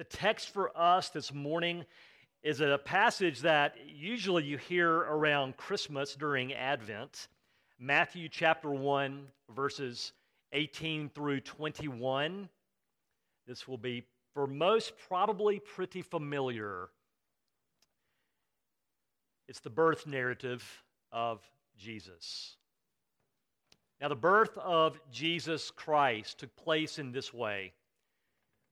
The text for us this morning is a passage that usually you hear around Christmas during Advent. Matthew chapter 1, verses 18 through 21. This will be, for most, probably pretty familiar. It's the birth narrative of Jesus. Now, the birth of Jesus Christ took place in this way.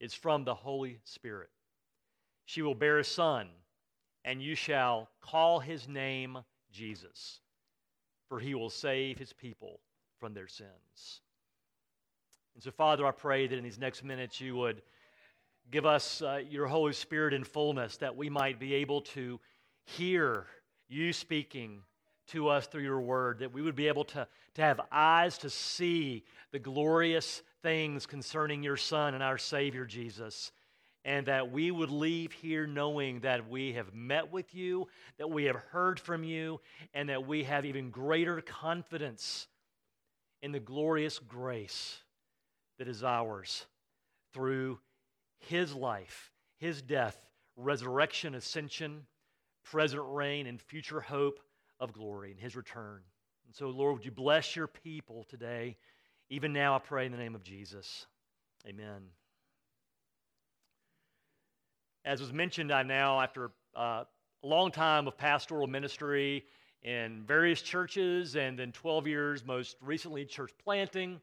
is from the Holy Spirit. She will bear a son, and you shall call his name Jesus, for he will save his people from their sins. And so, Father, I pray that in these next minutes you would give us uh, your Holy Spirit in fullness, that we might be able to hear you speaking to us through your word, that we would be able to, to have eyes to see the glorious things concerning your Son and our Savior Jesus. And that we would leave here knowing that we have met with you, that we have heard from you, and that we have even greater confidence in the glorious grace that is ours through his life, his death, resurrection, ascension, present reign, and future hope of glory in his return. And so, Lord, would you bless your people today? Even now, I pray in the name of Jesus. Amen. As was mentioned, I now, after uh, a long time of pastoral ministry in various churches and then 12 years, most recently, church planting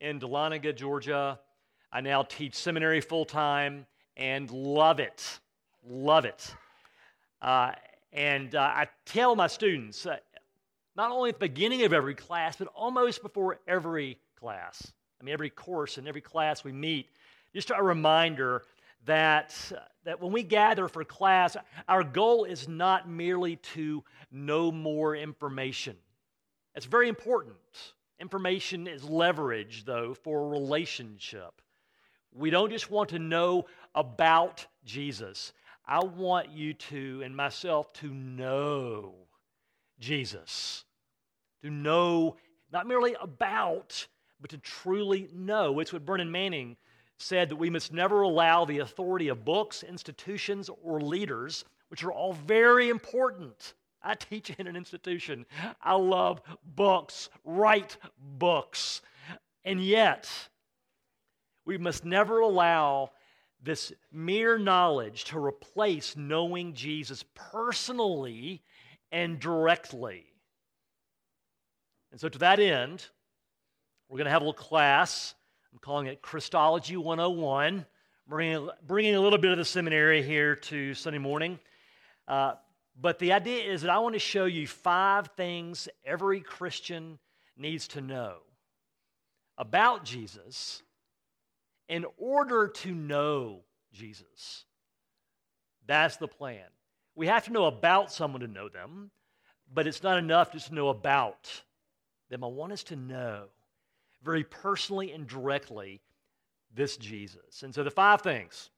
in Dahlonega, Georgia, I now teach seminary full time and love it. Love it. Uh, and uh, I tell my students, uh, not only at the beginning of every class, but almost before every class. I mean, every course and every class we meet, just a reminder that, that when we gather for class, our goal is not merely to know more information. That's very important. Information is leverage, though, for a relationship. We don't just want to know about Jesus. I want you to, and myself, to know Jesus. To know not merely about, but to truly know. It's what Brennan Manning said that we must never allow the authority of books, institutions, or leaders, which are all very important. I teach in an institution. I love books, write books. And yet, we must never allow this mere knowledge to replace knowing Jesus personally and directly. And so, to that end, we're going to have a little class. I'm calling it Christology 101, bringing, bringing a little bit of the seminary here to Sunday morning. Uh, but the idea is that I want to show you five things every Christian needs to know about Jesus in order to know Jesus. That's the plan. We have to know about someone to know them, but it's not enough just to know about them. I want us to know very personally and directly this Jesus. And so the five things,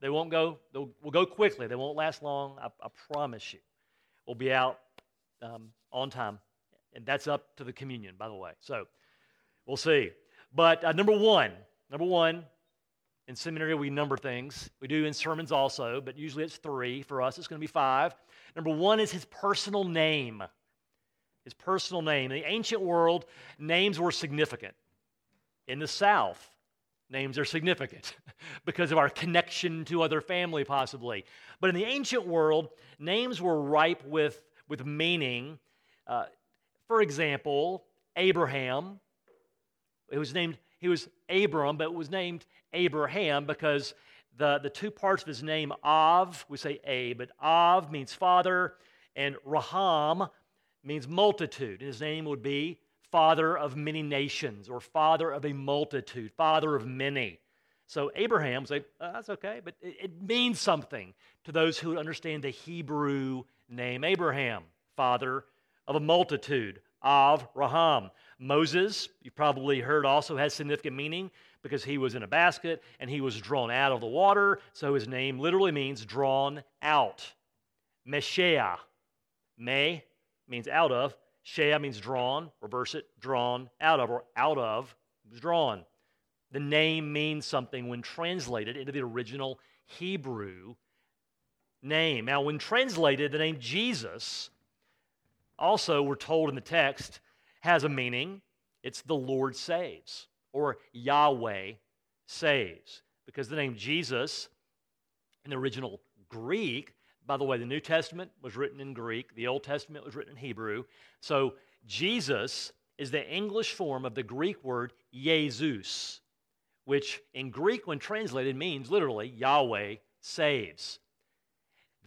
they won't go, they'll, will go quickly. They won't last long. I, I promise you. We'll be out um, on time. And that's up to the communion, by the way. So we'll see. But uh, number one, Number one, in seminary, we number things. We do in sermons also, but usually it's three. For us, it's going to be five. Number one is his personal name. His personal name. In the ancient world, names were significant. In the South, names are significant because of our connection to other family, possibly. But in the ancient world, names were ripe with, with meaning. Uh, for example, Abraham, it was named he was Abram, but it was named Abraham because the, the two parts of his name, Av, we say A, but Av means father, and Raham means multitude. And His name would be Father of many nations, or Father of a multitude, Father of many. So Abraham was like, uh, that's okay, but it, it means something to those who understand the Hebrew name Abraham, father of a multitude, of Raham. Moses, you probably heard, also has significant meaning because he was in a basket and he was drawn out of the water. So his name literally means drawn out. Meshea. Me means out of. Shea means drawn. Reverse it, drawn out of, or out of drawn. The name means something when translated into the original Hebrew name. Now, when translated, the name Jesus, also, we're told in the text, has a meaning. It's the Lord saves or Yahweh saves. Because the name Jesus in the original Greek, by the way, the New Testament was written in Greek, the Old Testament was written in Hebrew. So Jesus is the English form of the Greek word Jesus, which in Greek, when translated, means literally Yahweh saves.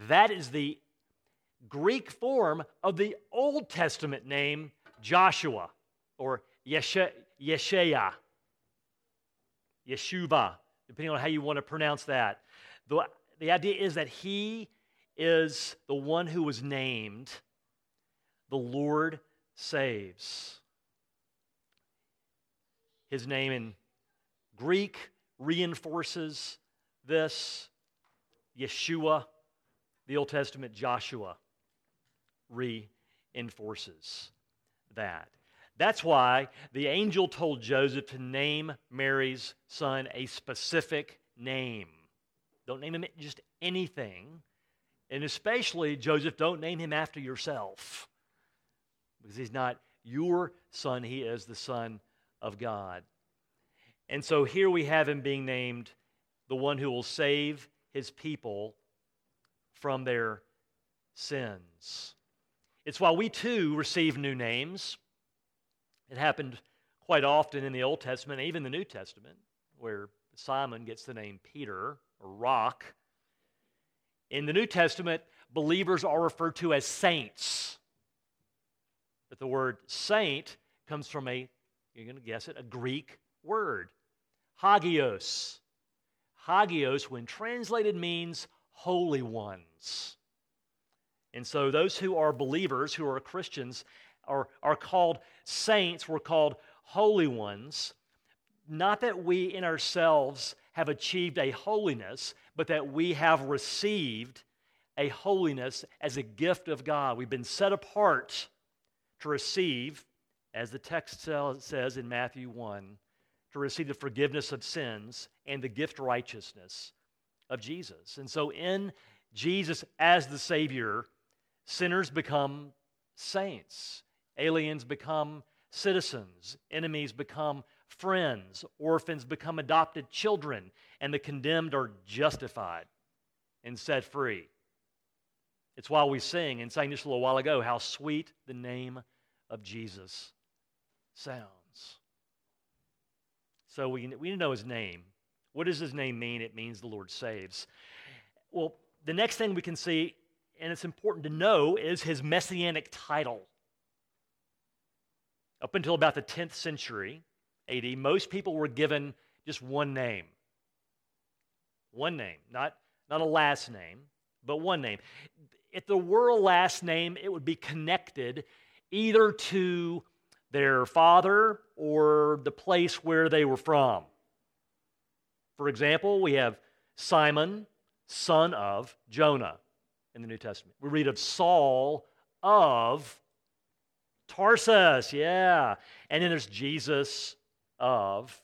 That is the Greek form of the Old Testament name Joshua or Yeshua. Yeshua, depending on how you want to pronounce that. The, the idea is that he is the one who was named, the Lord saves. His name in Greek reinforces this. Yeshua, the Old Testament Joshua, reinforces that. That's why the angel told Joseph to name Mary's son a specific name. Don't name him just anything. And especially, Joseph, don't name him after yourself. Because he's not your son, he is the Son of God. And so here we have him being named the one who will save his people from their sins. It's why we too receive new names. It happened quite often in the Old Testament, even the New Testament, where Simon gets the name Peter or Rock. In the New Testament, believers are referred to as saints. But the word saint comes from a, you're going to guess it, a Greek word, hagios. Hagios, when translated, means holy ones. And so those who are believers, who are Christians, are, are called saints, we're called holy ones. Not that we in ourselves have achieved a holiness, but that we have received a holiness as a gift of God. We've been set apart to receive, as the text says in Matthew 1, to receive the forgiveness of sins and the gift righteousness of Jesus. And so, in Jesus as the Savior, sinners become saints. Aliens become citizens, enemies become friends, orphans become adopted children, and the condemned are justified and set free. It's why we sing and sang just a little while ago how sweet the name of Jesus sounds. So we, we need to know his name. What does his name mean? It means the Lord saves. Well, the next thing we can see, and it's important to know, is his messianic title. Up until about the 10th century AD, most people were given just one name. One name, not, not a last name, but one name. If there were a last name, it would be connected either to their father or the place where they were from. For example, we have Simon, son of Jonah in the New Testament. We read of Saul of Tarsus, yeah. And then there's Jesus of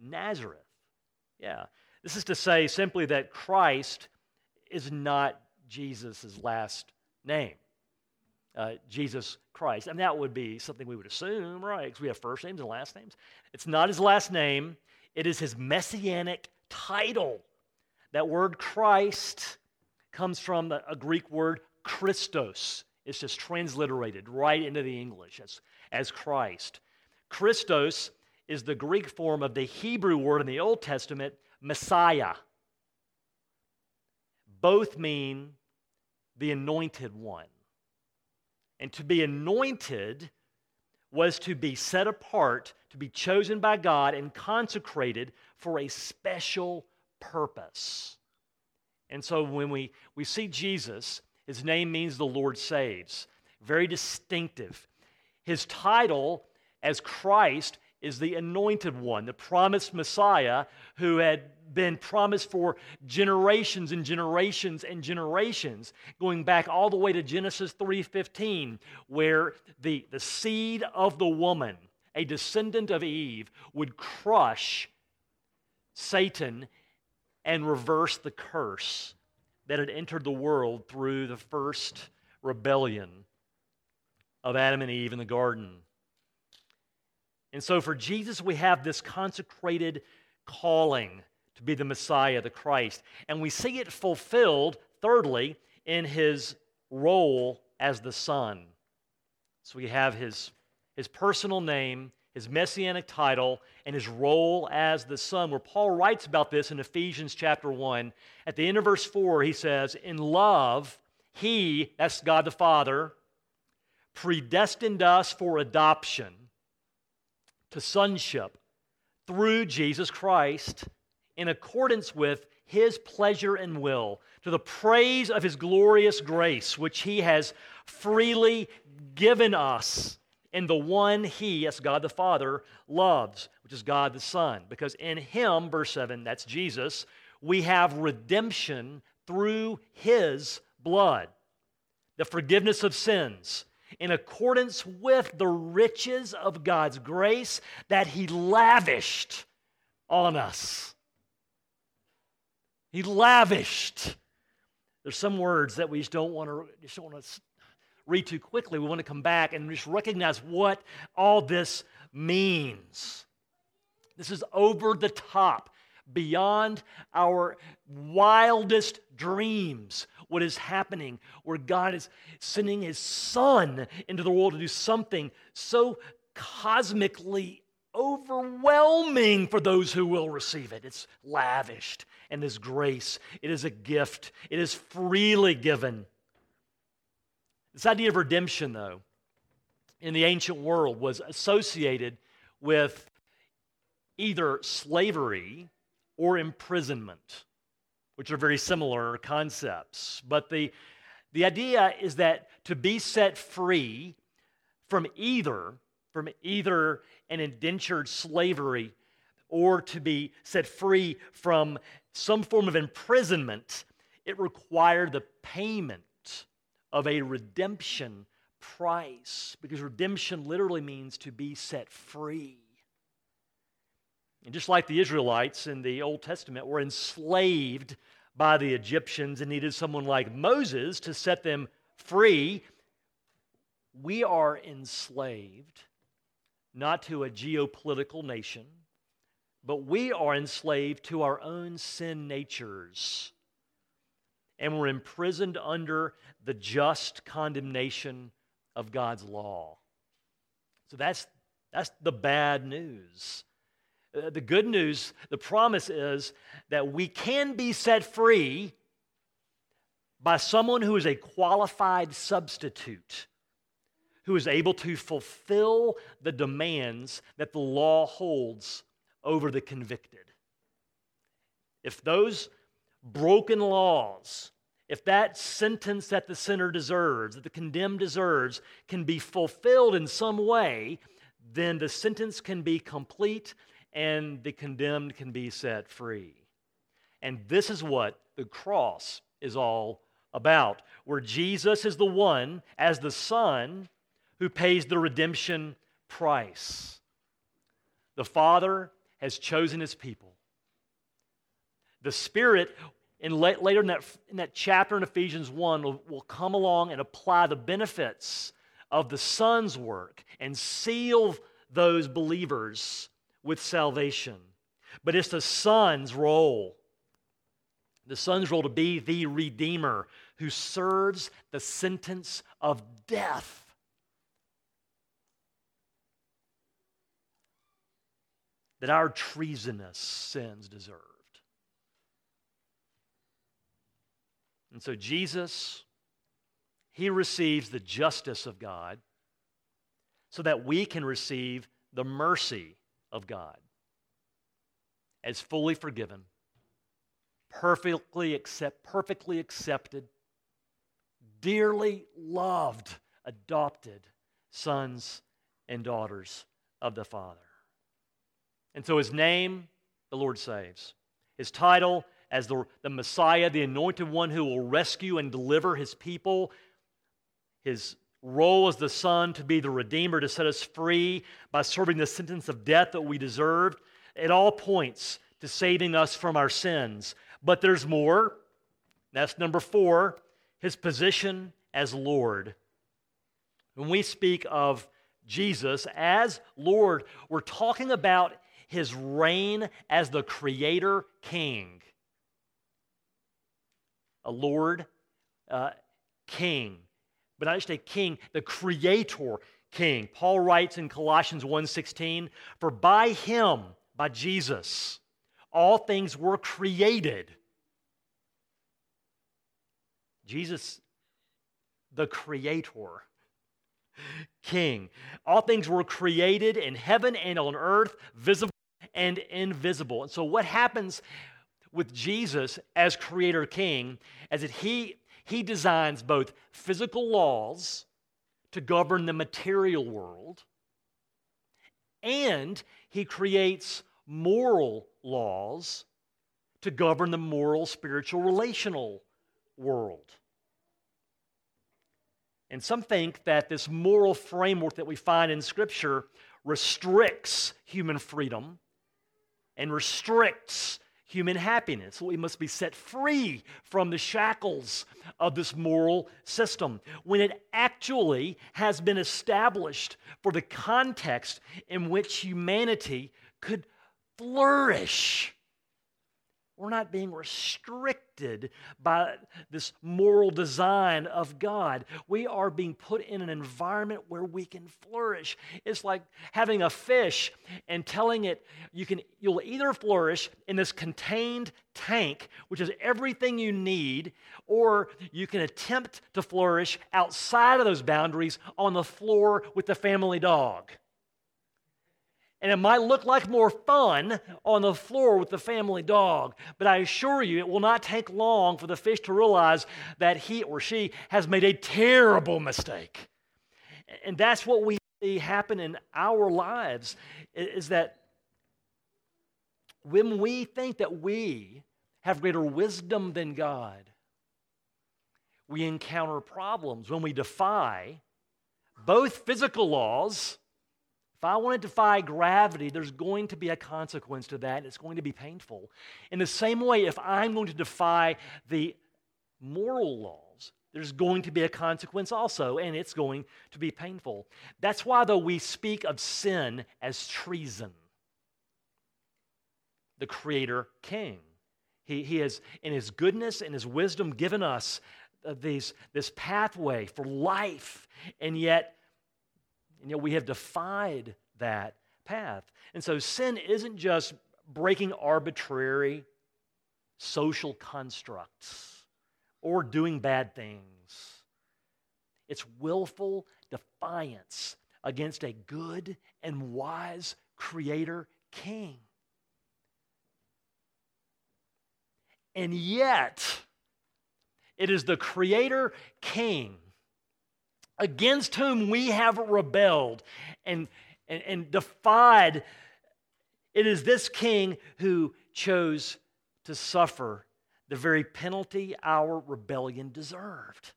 Nazareth. Yeah. This is to say simply that Christ is not Jesus' last name. Uh, Jesus Christ. And that would be something we would assume, right? Because we have first names and last names. It's not his last name, it is his messianic title. That word Christ comes from a Greek word Christos. It's just transliterated right into the English as, as Christ. Christos is the Greek form of the Hebrew word in the Old Testament, Messiah. Both mean the anointed one. And to be anointed was to be set apart, to be chosen by God and consecrated for a special purpose. And so when we, we see Jesus, his name means the Lord saves. Very distinctive. His title as Christ is the anointed one, the promised Messiah who had been promised for generations and generations and generations, going back all the way to Genesis 3:15, where the, the seed of the woman, a descendant of Eve, would crush Satan and reverse the curse that had entered the world through the first rebellion of Adam and Eve in the garden. And so for Jesus, we have this consecrated calling to be the Messiah, the Christ. And we see it fulfilled, thirdly, in his role as the Son. So we have his, his personal name, his messianic title, and his role as the Son, where Paul writes about this in Ephesians chapter 1. At the end of verse 4, he says, In love, he, that's God the Father, predestined us for adoption to sonship through Jesus Christ in accordance with his pleasure and will, to the praise of his glorious grace, which he has freely given us in the one he, as God the Father, loves, which is God the Son. Because in him, verse 7, that's Jesus, we have redemption through his blood, the forgiveness of sins in accordance with the riches of God's grace that He lavished on us. He lavished. There's some words that we just don't want to just don't want to read too quickly. We want to come back and just recognize what all this means. This is over the top, beyond our wildest dreams what is happening, where God is sending His Son into the world to do something so cosmically overwhelming for those who will receive it. It's lavished and His grace. It is a gift, it is freely given. This idea of redemption, though, in the ancient world was associated with either slavery or imprisonment which are very similar concepts. But the, the idea is that to be set free from either, from either an indentured slavery or to be set free from some form of imprisonment, it required the payment of a redemption price because redemption literally means to be set free. And just like the Israelites in the Old Testament were enslaved by the Egyptians and needed someone like Moses to set them free, we are enslaved not to a geopolitical nation, but we are enslaved to our own sin natures. And we're imprisoned under the just condemnation of God's law. So that's, that's the bad news. Uh, the good news, the promise is that we can be set free by someone who is a qualified substitute, who is able to fulfill the demands that the law holds over the convicted. If those broken laws, if that sentence that the sinner deserves, that the condemned deserves, can be fulfilled in some way, then the sentence can be complete and the condemned can be set free. And this is what the cross is all about, where Jesus is the one, as the Son, who pays the redemption price. The Father has chosen his people. The Spirit, in later in that, in that chapter in Ephesians 1, will, will come along and apply the benefits of the Son's work and seal those believers with salvation. But it's the Son's role. The Son's role to be the Redeemer who serves the sentence of death. That our treasonous sins deserved. And so Jesus, he receives the justice of God so that we can receive the mercy of God as fully forgiven, perfectly accept, perfectly accepted, dearly loved, adopted sons and daughters of the Father. And so his name, the Lord saves. His title, as the, the Messiah, the anointed one who will rescue and deliver his people. His role as the Son to be the Redeemer, to set us free by serving the sentence of death that we deserved. It all points to saving us from our sins. But there's more. That's number four his position as Lord. When we speak of Jesus as Lord, we're talking about his reign as the Creator King. A Lord, uh, King, but not just a king, the Creator King. Paul writes in Colossians 1:16, "For by him, by Jesus, all things were created." Jesus, the Creator king. All things were created in heaven and on earth, visible and invisible. And so, what happens with Jesus as creator king is that he, he designs both physical laws to govern the material world, and he creates moral laws to govern the moral, spiritual, relational world. And some think that this moral framework that we find in Scripture restricts human freedom and restricts human happiness. We must be set free from the shackles of this moral system when it actually has been established for the context in which humanity could flourish. We're not being restricted by this moral design of God. We are being put in an environment where we can flourish. It's like having a fish and telling it you can you'll either flourish in this contained tank, which is everything you need, or you can attempt to flourish outside of those boundaries on the floor with the family dog. And it might look like more fun on the floor with the family dog, but I assure you, it will not take long for the fish to realize that he or she has made a terrible mistake. And that's what we see happen in our lives is that when we think that we have greater wisdom than God, we encounter problems when we defy both physical laws if I want to defy gravity, there's going to be a consequence to that, and it's going to be painful. In the same way, if I'm going to defy the moral laws, there's going to be a consequence also, and it's going to be painful. That's why, though, we speak of sin as treason. The Creator King. He, he has, in His goodness and His wisdom, given us uh, these, this pathway for life, and yet and yet we have defied that path. And so sin isn't just breaking arbitrary social constructs or doing bad things, it's willful defiance against a good and wise creator king. And yet, it is the creator king against whom we have rebelled and, and, and defied. It is this king who chose to suffer the very penalty our rebellion deserved.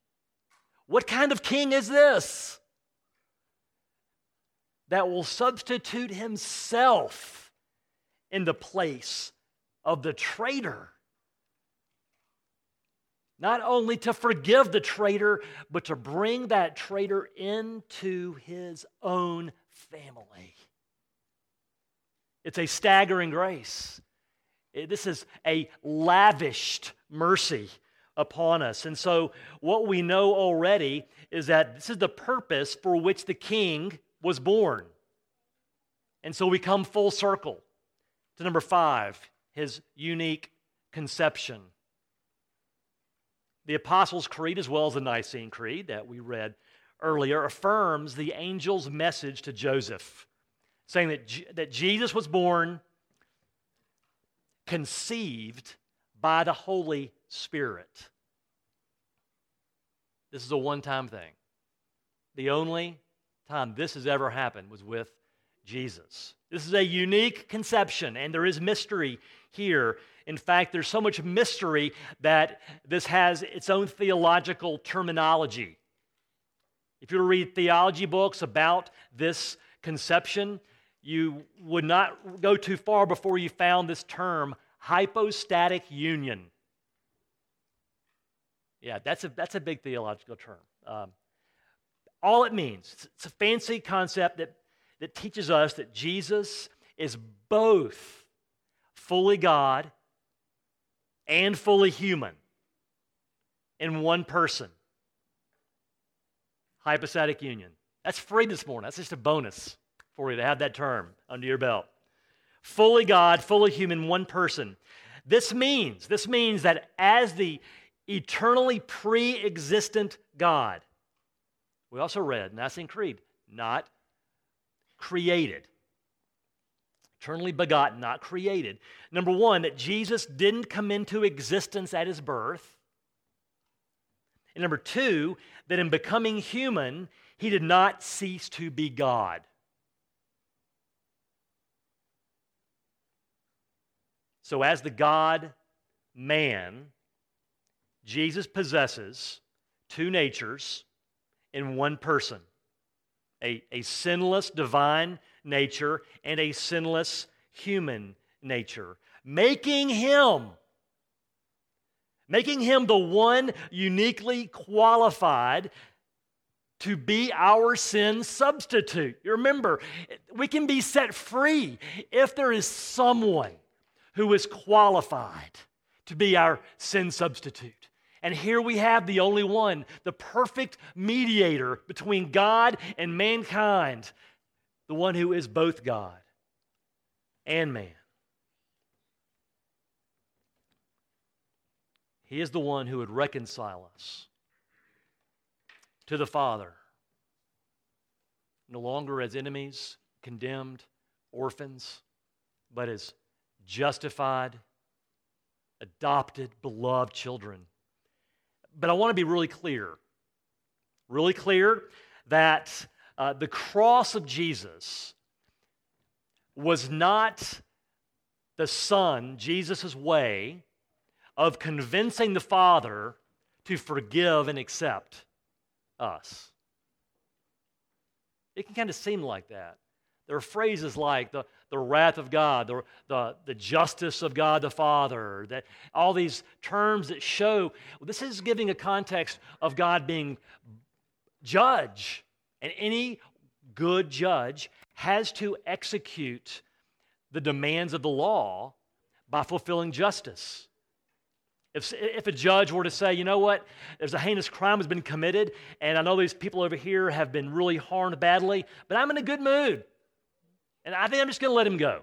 What kind of king is this? That will substitute himself in the place of the traitor not only to forgive the traitor, but to bring that traitor into his own family. It's a staggering grace. This is a lavished mercy upon us. And so, what we know already is that this is the purpose for which the king was born. And so, we come full circle to number five his unique conception. The Apostles' Creed, as well as the Nicene Creed that we read earlier, affirms the angel's message to Joseph, saying that, that Jesus was born conceived by the Holy Spirit. This is a one time thing. The only time this has ever happened was with Jesus. This is a unique conception, and there is mystery here. In fact, there's so much mystery that this has its own theological terminology. If you were to read theology books about this conception, you would not go too far before you found this term hypostatic union. Yeah, that's a, that's a big theological term. Um, all it means, it's a fancy concept that, that teaches us that Jesus is both fully God and fully human in one person. Hypostatic union. That's free this morning. That's just a bonus for you to have that term under your belt. Fully God, fully human, one person. This means, this means that as the eternally pre existent God, we also read in Nicene Creed, not created. Eternally begotten, not created. Number one, that Jesus didn't come into existence at his birth. And number two, that in becoming human, he did not cease to be God. So, as the God man, Jesus possesses two natures in one person a, a sinless divine nature and a sinless human nature, making him making him the one uniquely qualified to be our sin substitute. You remember, we can be set free if there is someone who is qualified to be our sin substitute. And here we have the only one, the perfect mediator between God and mankind, the one who is both God and man. He is the one who would reconcile us to the Father, no longer as enemies, condemned, orphans, but as justified, adopted, beloved children. But I want to be really clear, really clear that uh, the cross of Jesus was not the Son, Jesus' way of convincing the Father to forgive and accept us. It can kind of seem like that. There are phrases like the, the wrath of God, the, the, the justice of God the Father, that all these terms that show well, this is giving a context of God being judge. And any good judge has to execute the demands of the law by fulfilling justice. If, if a judge were to say, you know what, there's a heinous crime has been committed, and I know these people over here have been really harmed badly, but I'm in a good mood. And I think I'm just going to let him go.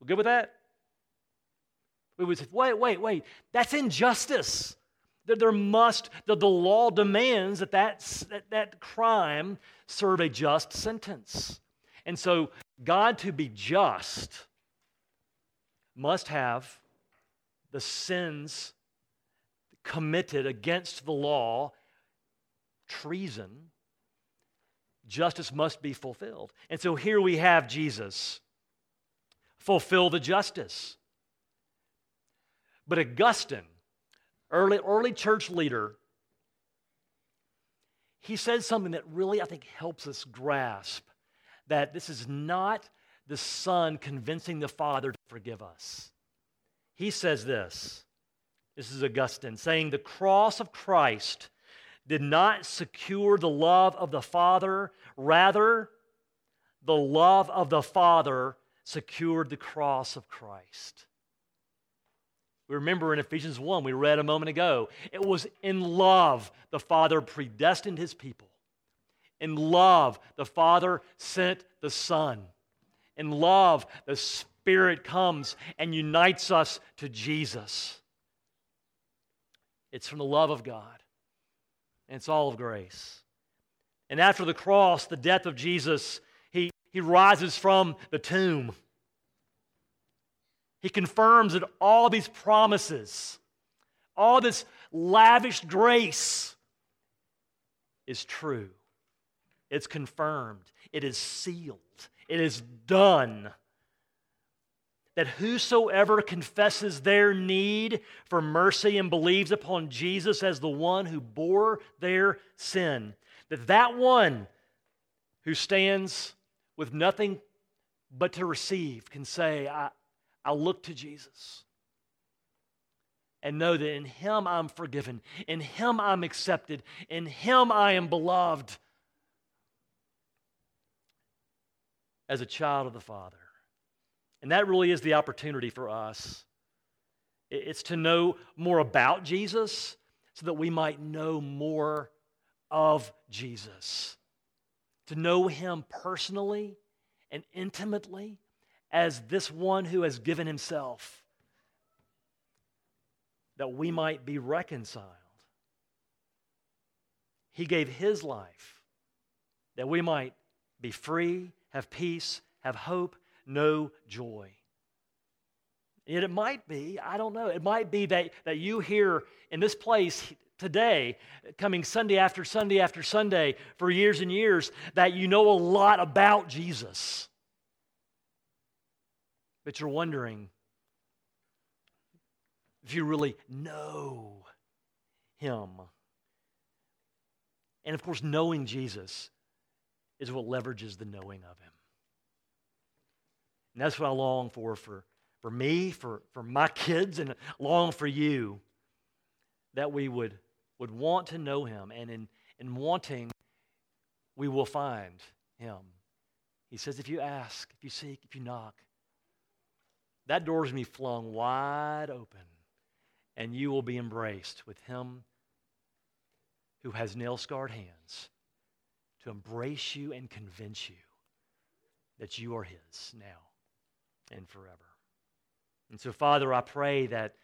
We're good with that? We would say, wait, wait, wait. That's injustice. That there must, that the law demands that, that that that crime serve a just sentence. And so, God to be just must have the sins committed against the law, treason, justice must be fulfilled. And so here we have Jesus fulfill the justice. But Augustine, early, early church leader, he says something that really, I think, helps us grasp that this is not the Son convincing the Father to forgive us. He says this this is Augustine saying, The cross of Christ did not secure the love of the Father, rather, the love of the Father secured the cross of Christ. We remember in Ephesians 1, we read a moment ago, it was in love the Father predestined his people. In love, the Father sent the Son. In love, the Spirit comes and unites us to Jesus. It's from the love of God and it's all of grace. And after the cross, the death of Jesus, he, he rises from the tomb. He confirms that all these promises, all this lavish grace is true. It's confirmed. It is sealed. It is done. That whosoever confesses their need for mercy and believes upon Jesus as the one who bore their sin, that that one who stands with nothing but to receive can say, I, I look to Jesus and know that in Him I'm forgiven, in Him I'm accepted, in Him I am beloved as a child of the Father. And that really is the opportunity for us. It's to know more about Jesus so that we might know more of Jesus. To know Him personally and intimately as this one who has given himself that we might be reconciled. He gave his life that we might be free, have peace, have hope, know joy. And it might be, I don't know, it might be that, that you here in this place today, coming Sunday after Sunday after Sunday for years and years, that you know a lot about Jesus but you're wondering if you really know Him. And of course, knowing Jesus is what leverages the knowing of Him. And that's what I long for for, for me, for, for my kids, and long for you that we would, would want to know Him. And in, in wanting, we will find Him. He says, if you ask, if you seek, if you knock, that door is going to be flung wide open, and you will be embraced with Him who has nail scarred hands to embrace you and convince you that you are His now and forever. And so, Father, I pray that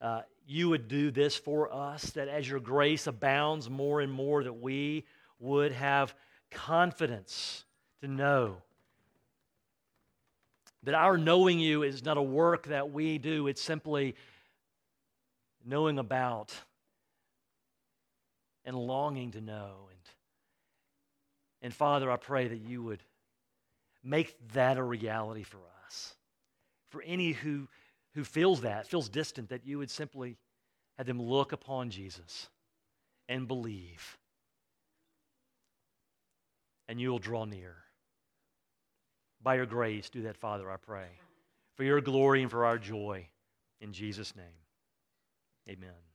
uh, you would do this for us, that as your grace abounds more and more, that we would have confidence to know that our knowing you is not a work that we do, it's simply knowing about and longing to know. And, and Father, I pray that you would make that a reality for us. For any who, who feels that, feels distant, that you would simply have them look upon Jesus and believe. And you will draw near. By your grace, do that, Father, I pray. For your glory and for our joy. In Jesus' name, amen.